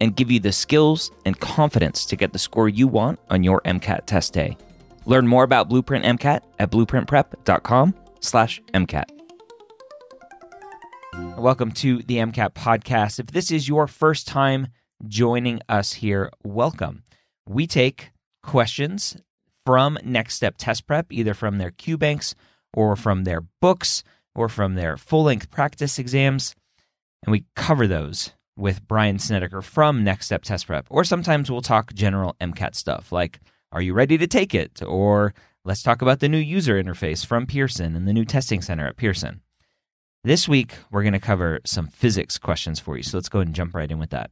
and give you the skills and confidence to get the score you want on your MCAT test day. Learn more about Blueprint MCAT at blueprintprep.com/mcat. Welcome to the MCAT podcast. If this is your first time joining us here, welcome. We take questions from Next Step Test Prep, either from their Q banks or from their books or from their full length practice exams, and we cover those with Bryan Schnedeker from Next Step Test Prep. Or sometimes we'll talk general MCAT stuff like, are you ready to take it? Or let's talk about the new user interface from Pearson and the new testing center at Pearson. This week, we're going to cover some physics questions for you. So let's go and jump right in with that.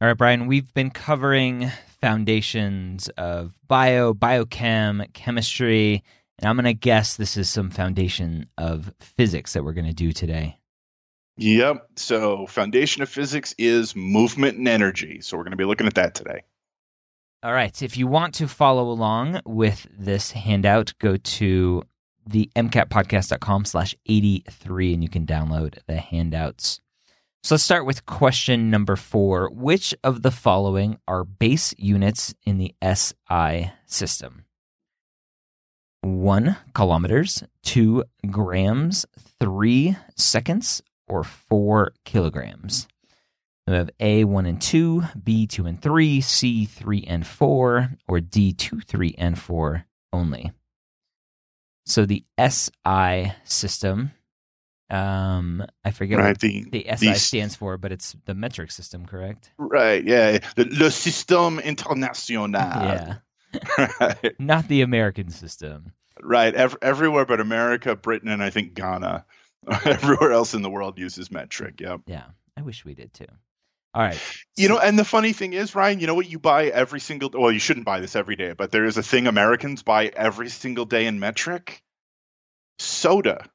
All right, Brian, we've been covering foundations of bio, biochem, chemistry, and I'm going to guess this is some foundation of physics that we're going to do today. Yep. So, foundation of physics is movement and energy. So, we're going to be looking at that today. All right. If you want to follow along with this handout, go to the mcatpodcast.com slash 83 and you can download the handouts. So let's start with question number four. Which of the following are base units in the SI system? One kilometers, two grams, three seconds, or four kilograms. We have A, 1 and 2, B, 2 and 3, C, 3 and 4, or D, 2, 3 and 4 only. So the SI system, um, I forget Right. what The, the SI these- stands for, but it's the metric system, correct? Right. Yeah. The, le système international. yeah. Right. Not the American system. Right. Ev- everywhere but America, Britain, and I think Ghana. Everywhere else in the world uses metric. Yep. Yeah. I wish we did too. All right. You So- know, and the funny thing is, Ryan, you know what you buy every single well, you shouldn't buy this every day, but there is a thing Americans buy every single day in metric. Soda.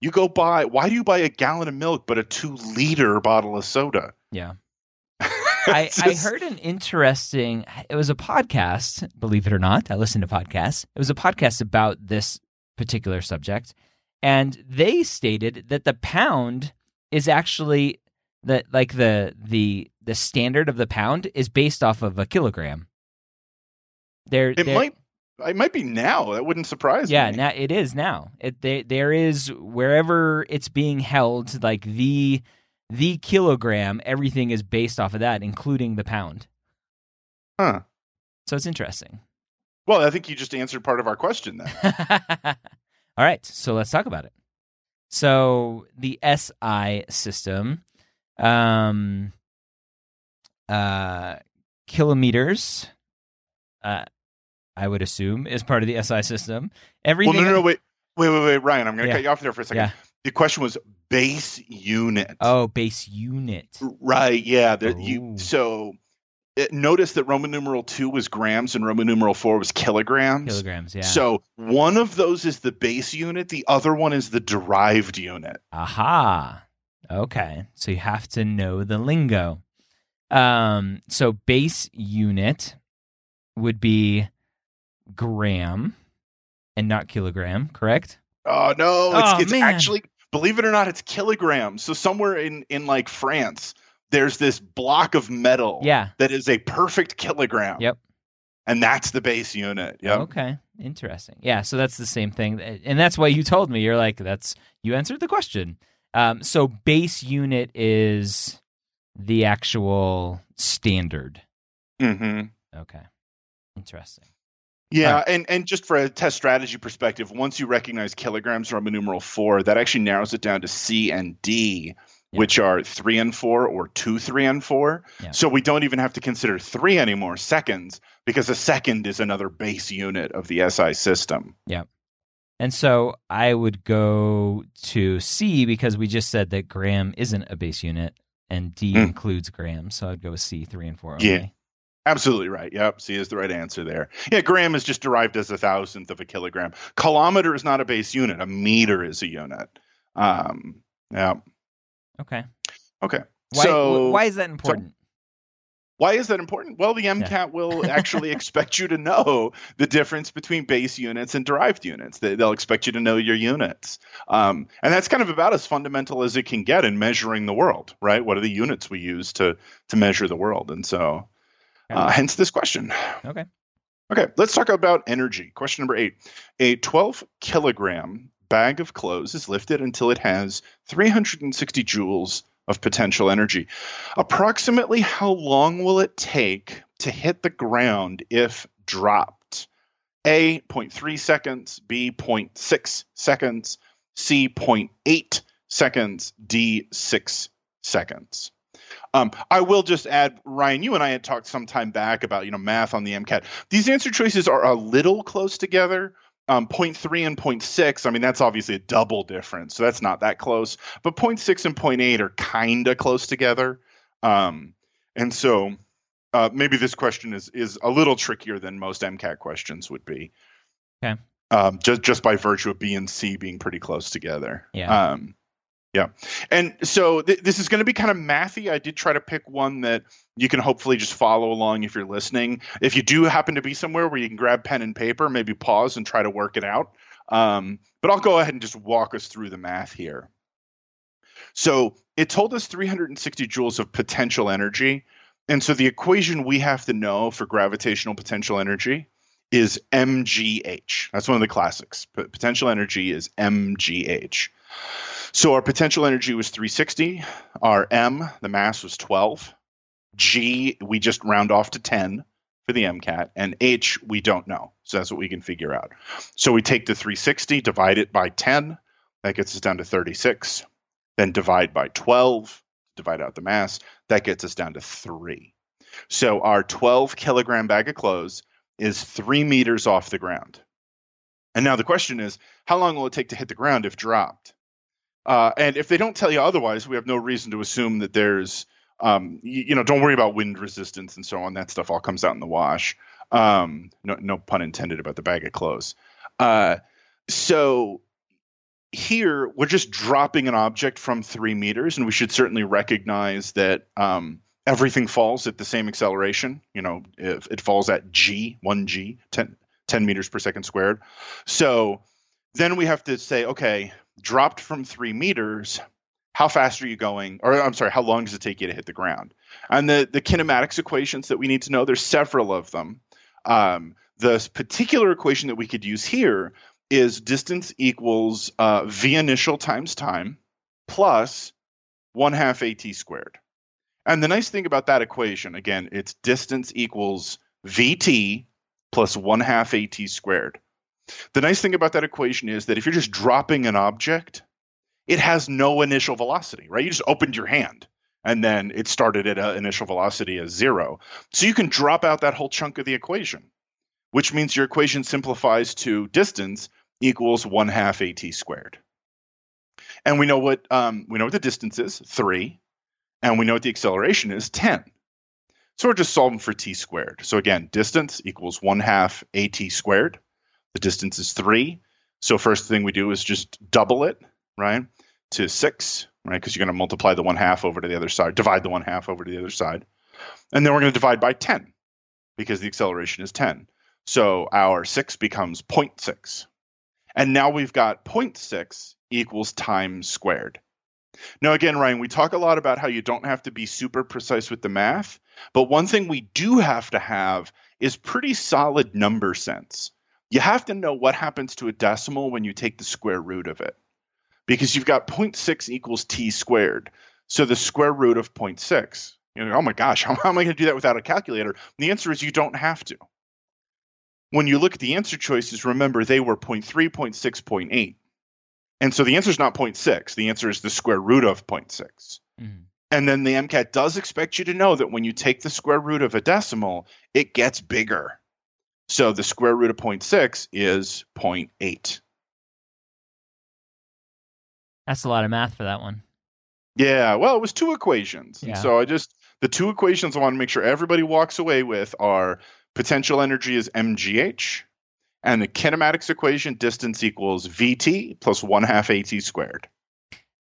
You go buy why do you buy a gallon of milk but a two liter bottle of soda? yeah. I, I heard an interesting it was a podcast believe it or not i listen to podcasts it was a podcast about this particular subject and they stated that the pound is actually the like the the the standard of the pound is based off of a kilogram there it there- might it might be now. That wouldn't surprise yeah me. Yeah, now it is now it there, there is wherever it's being held like the the kilogram everything is based off of that including the pound Huh. so it's interesting Well, I think you just answered part of our question then. all right so let's talk about it so the si system um uh kilometers uh i would assume is part of the si system well, everything no, no, no, wait. Wait, wait, wait, Ryan, I'm going to Yeah. cut you off there for a second. Yeah. The question was base unit. oh base unit Right. Yeah. There, you so it, notice that Roman numeral two was grams and Roman numeral four was kilograms. kilograms yeah So one of those is the base unit. The other one is the derived unit. Aha. Okay. So you have to know the lingo. Um, so base unit would be gram and not kilogram, correct? Oh no! It's, Oh, it's man. actually believe it or not, it's kilograms. So somewhere in in like France, there's this block of metal Yeah. that is a perfect kilogram. Yep. And that's the base unit. Yep. Okay. Interesting. Yeah. So that's the same thing. And that's why you told me. You're like, that's, you answered the question. Um, so base unit is the actual standard. hmm Okay. Interesting. Yeah, Alright. and and just for a test strategy perspective, once you recognize kilograms Roman numeral four, that actually narrows it down to C and D, Yeah. which are three and four or two, three and four. Yeah. So we don't even have to consider three anymore seconds because a second is another base unit of the SI system. Yeah. And so I would go to C because we just said that gram isn't a base unit and D Hmm. includes gram. So I'd go with C, three and four only. Yeah. Absolutely right. Yep. C is the right answer there. Yeah, gram is just derived as a thousandth of a kilogram. Kilometer is not a base unit. A meter is a unit. Um, yeah. Okay. Okay. Why, so why is that important? Why is that important? Well, the MCAT will actually expect you to know the difference between base units and derived units. They, they'll expect you to know your units. Um, and that's kind of about as fundamental as it can get in measuring the world, right? What are the units we use to, to measure the world? And so, uh, hence this question. Okay. Okay, let's talk about energy. Question number eight. A 12 kilogram bag of clothes is lifted until it has 360 joules of potential energy. Approximately how long will it take to hit the ground if dropped? A 0.3 seconds, B 0.6 seconds, C 0.8 seconds, D 6 seconds. Um, I will just add, Ryan, you and I had talked some time back about you know math on the MCAT. These answer choices are a little close together. Um, 0.3 and 0.6, I mean, that's obviously a double difference, so that's not that close. But 0.6 and 0.8 are kind of close together. Um, and so uh, maybe this question is is a little trickier than most MCAT questions would be. Okay. Um, just just by virtue of B and C being pretty close together. Yeah. Um, yeah. And so th- this is going to be kind of mathy. I did try to pick one that you can hopefully just follow along if you're listening. If you do happen to be somewhere where you can grab pen and paper, maybe pause and try to work it out. Um, but I'll go ahead and just walk us through the math here. So it told us 360 joules of potential energy. And so the equation we have to know for gravitational potential energy is mgh. That's one of the classics. Potential energy is mgh. So our potential energy was 360. Our m, the mass was 12. G, we just round off to 10 for the MCAT. And H, we don't know. So that's what we can figure out. So we take the 360, divide it by 10. That gets us down to 36. Then divide by 12, divide out the mass. That gets us down to 3. So our 12 kilogram bag of clothes is three meters off the ground. And now the question is how long will it take to hit the ground if dropped? Uh, and if they don't tell you otherwise, we have no reason to assume that there's, um, you, you know, don't worry about wind resistance and so on. That stuff all comes out in the wash. Um, no, no pun intended about the bag of clothes. Uh, so here we're just dropping an object from three meters, and we should certainly recognize that um, everything falls at the same acceleration. You know, if it falls at g, one g, 10, 10 meters per second squared. So then we have to say, okay, dropped from three meters, how fast are you going? Or I'm sorry, how long does it take you to hit the ground? And the, the kinematics equations that we need to know, there's several of them. Um, the particular equation that we could use here is distance equals uh, v initial times time plus 1 half at squared. And the nice thing about that equation, again, it's distance equals vt plus 1 half at squared. The nice thing about that equation is that if you're just dropping an object, it has no initial velocity, right? You just opened your hand and then it started at an initial velocity as zero. So you can drop out that whole chunk of the equation, which means your equation simplifies to distance equals one half at squared. And we know what um, we know what the distance is, three, and we know what the acceleration is, 10. So we're just solving for t squared. So again, distance equals one half at squared. The distance is three. So first thing we do is just double it, right, to six, right? Because you're going to multiply the one half over to the other side, divide the one half over to the other side. And then we're going to divide by 10 because the acceleration is 10. So our six becomes 0.6. And now we've got 0.6 equals time squared. Now, again, Ryan, we talk a lot about how you don't have to be super precise with the math, but one thing we do have to have is pretty solid number sense. You have to know what happens to a decimal when you take the square root of it, because you've got 0.6 equals t squared. So the square root of 0.6. You know, oh my gosh, how, how am I going to do that without a calculator? And the answer is you don't have to. when you look at the answer choices, remember they were 0.3, 0.6, 0.8. And so the answer is not 0.6. The answer is the square root of 0.6. Mhm. And then the MCAT does expect you to know that when you take the square root of a decimal, it gets bigger. So the square root of 0.6 is 0.8. That's a lot of math for that one. Yeah, well, it was two equations. Yeah. So I just, the two equations I want to make sure everybody walks away with are potential energy is mgh, and the kinematics equation, distance equals vt plus 1 half at squared.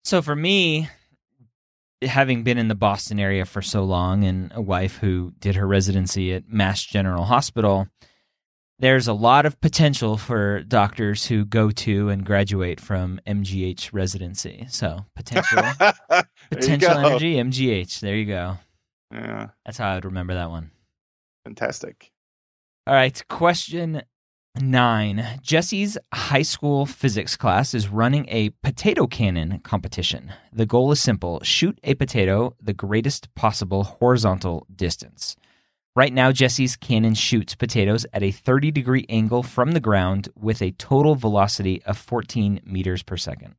So for me, having been in the Boston area for so long and a wife who did her residency at Mass General Hospital, there's a lot of potential for doctors who go to and graduate from MGH residency. So potential potential energy MGH. There you go. Yeah, That's how I would remember that one. fantastic. All right, question nine. Jesse's high school physics class is running a potato cannon competition. The goal is simple shoot a potato the greatest possible horizontal distance. Right now, Jesse's cannon shoots potatoes at a 30 degree angle from the ground with a total velocity of 14 meters per second.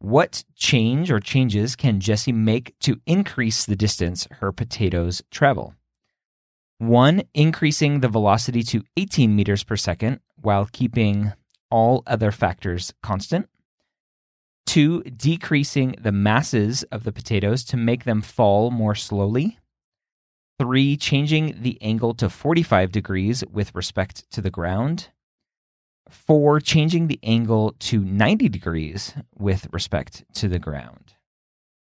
What change or changes can Jesse make to increase the distance her potatoes travel? One, increasing the velocity to 18 meters per second while keeping all other factors constant. Two, decreasing the masses of the potatoes to make them fall more slowly. Three, changing the angle to 45 degrees with respect to the ground. Four, changing the angle to 90 degrees with respect to the ground.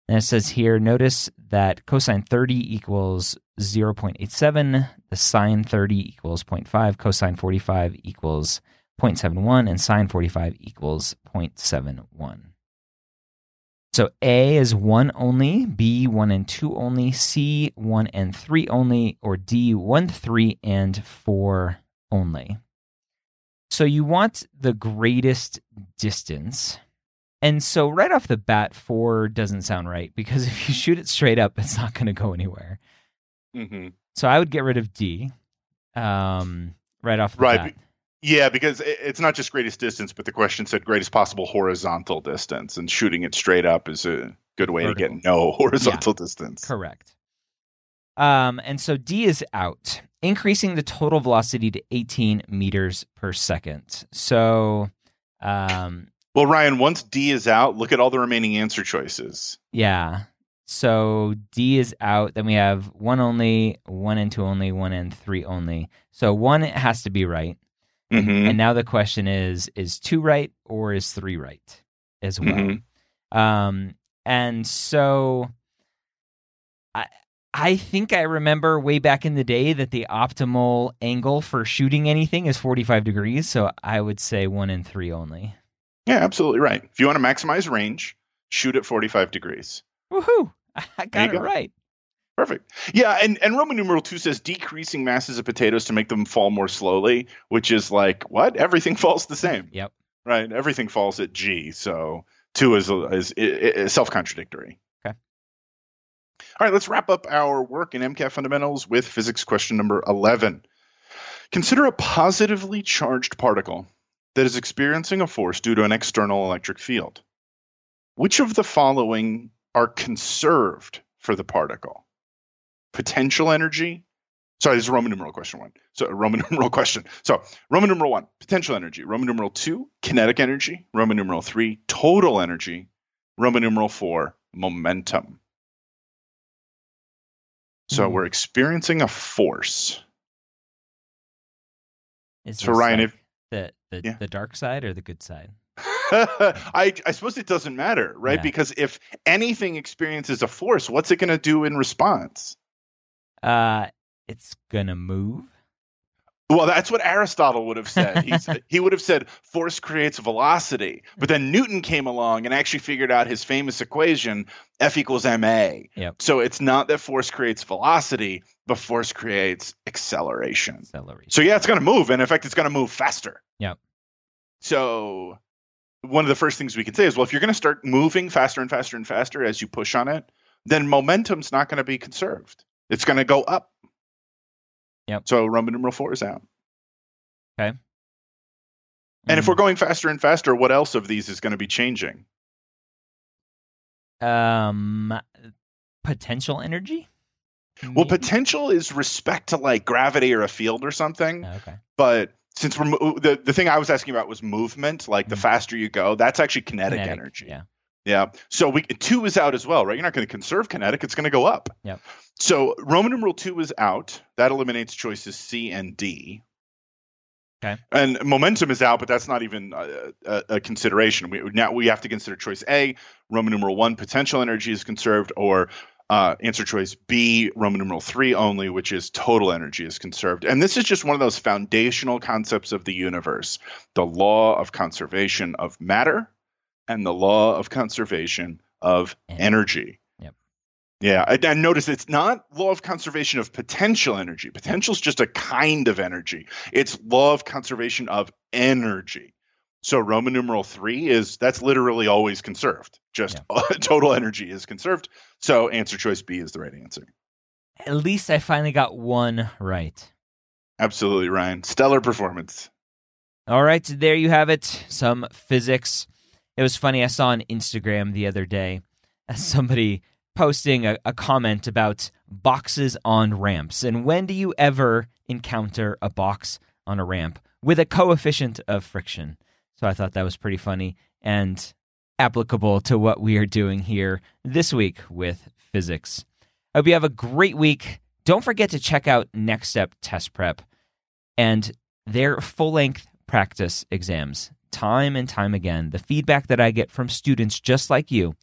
And it says here, notice that cosine 30 equals 0.87, the sine 30 equals 0.5, cosine 45 equals 0.71, and sine 45 equals 0.71. So A is 1 only, B 1 and 2 only, C 1 and 3 only, or D 1, 3, and 4 only. So you want the greatest distance. And so right off the bat, 4 doesn't sound right because if you shoot it straight up, it's not going to go anywhere. hmm So I would get rid of D um, right off the Right, bat. Yeah, because it's not just greatest distance, but the question said greatest possible horizontal distance, and shooting it straight up is a good way to get no horizontal distance. Correct. Um, and so D is out, increasing the total velocity to 18 meters per second. So, um, Well, Ryan, once D is out, look at all the remaining answer choices. yeah. So D is out. Then we have one only, one and two only, one and three only. So one has to be right. Hmm And now the question is: is two right or is three right as well? Mhm. Um, and so I I think I remember way back in the day that the optimal angle for shooting anything is 45 degrees. So I would say one and three only. Yeah, absolutely right. If you want to maximize range, shoot at 45 degrees. Woohoo! I got it go. right. Perfect. Yeah, and, and Roman numeral two says decreasing masses of potatoes to make them fall more slowly, which is like what? Everything falls the same, Yep. right? Everything falls at G, so two is is, is self contradictory. Okay. All right, let's wrap up our work in MCAT fundamentals with physics question number eleven. Consider a positively charged particle that is experiencing a force due to an external electric field. Which of the following are conserved for the particle? Potential energy. Sorry, this is Roman numeral question one. So Roman numeral question. So Roman numeral one, potential energy. Roman numeral two, kinetic energy. Roman numeral three, total energy. Roman numeral four, momentum. So Hmm. we're experiencing a force. Is So, Ryan, like if- the the, Yeah. the dark side or the good side? I, I suppose it doesn't matter, right? Yeah. Because if anything experiences a force, what's it going to do in response? Uh, it's gonna move. Well, that's what Aristotle would have said. He's, he would have said force creates velocity. But then Newton came along and actually figured out his famous equation F equals ma. Yep. So it's not that force creates velocity, but force creates acceleration. Acceleration. So yeah, it's going to move. And in fact, it's going to move faster. Yep. So one of the first things we can say is, well, if you're going to start moving faster and faster and faster as you push on it, then momentum's not going to be conserved. It's going to go up. Yep. So Roman numeral four is out. Okay. And if Mm. we're going faster and faster, what else of these is going to be changing? um potential energy. Well, potential is respect to like gravity or a field or something. Oh, okay. But since we're the the thing I was asking about was movement, like the Mhm. faster you go, that's actually kinetic, Kinetic, energy. Yeah. Yeah. So we two is out as well, right? You're not going to conserve kinetic; it's going to go up. Yeah. So Roman numeral two is out. That eliminates choices C and D. Okay. And momentum is out, but that's not even a, a, a consideration. We now we have to consider choice A. Roman numeral one, potential energy is conserved, or uh, answer choice B, Roman numeral three only, which is total energy is conserved. And this is just one of those foundational concepts of the universe: the law of conservation of matter and the law of conservation of Energy. Yep. Yeah, and, and notice it's not law of conservation of potential energy. Potential is just a kind of energy. It's law of conservation of energy. So Roman numeral three is that's literally always conserved. Just total energy is conserved. So answer choice B is the right answer. At least I finally got one right. Absolutely, Ryan. Stellar performance. All right, there you have it. Some physics. It was funny. I saw on Instagram the other day somebody posting a, a comment about boxes on ramps. And when do you ever encounter a box on a ramp with a coefficient of friction? So I thought that was pretty funny and applicable to what we are doing here this week with physics. I hope you have a great week. Don't forget to check out Next Step Test Prep and their full length practice exams. Time and time again, the feedback that I get from students just like you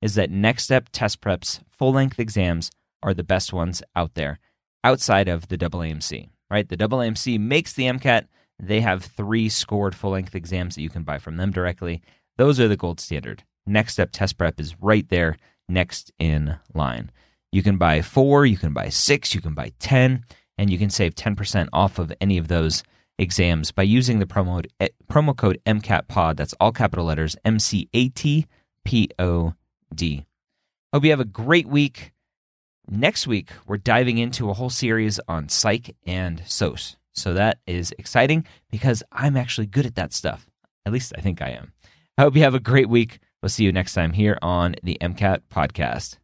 is that Next Step Test Prep's full length exams are the best ones out there outside of the AAMC, right? The AAMC makes the MCAT. They have three scored full length exams that you can buy from them directly. Those are the gold standard. Next Step Test Prep is right there next in line. You can buy four, you can buy six, you can buy 10, and you can save 10% off of any of those exams by using the promo, eh, promo code MCATPOD. That's all capital letters M C A T P O D. Hope you have a great week. Next week, we're diving into a whole series on psych and SOS. So that is exciting because I'm actually good at that stuff. At least I think I am. I hope you have a great week. We'll see you next time here on the MCAT podcast.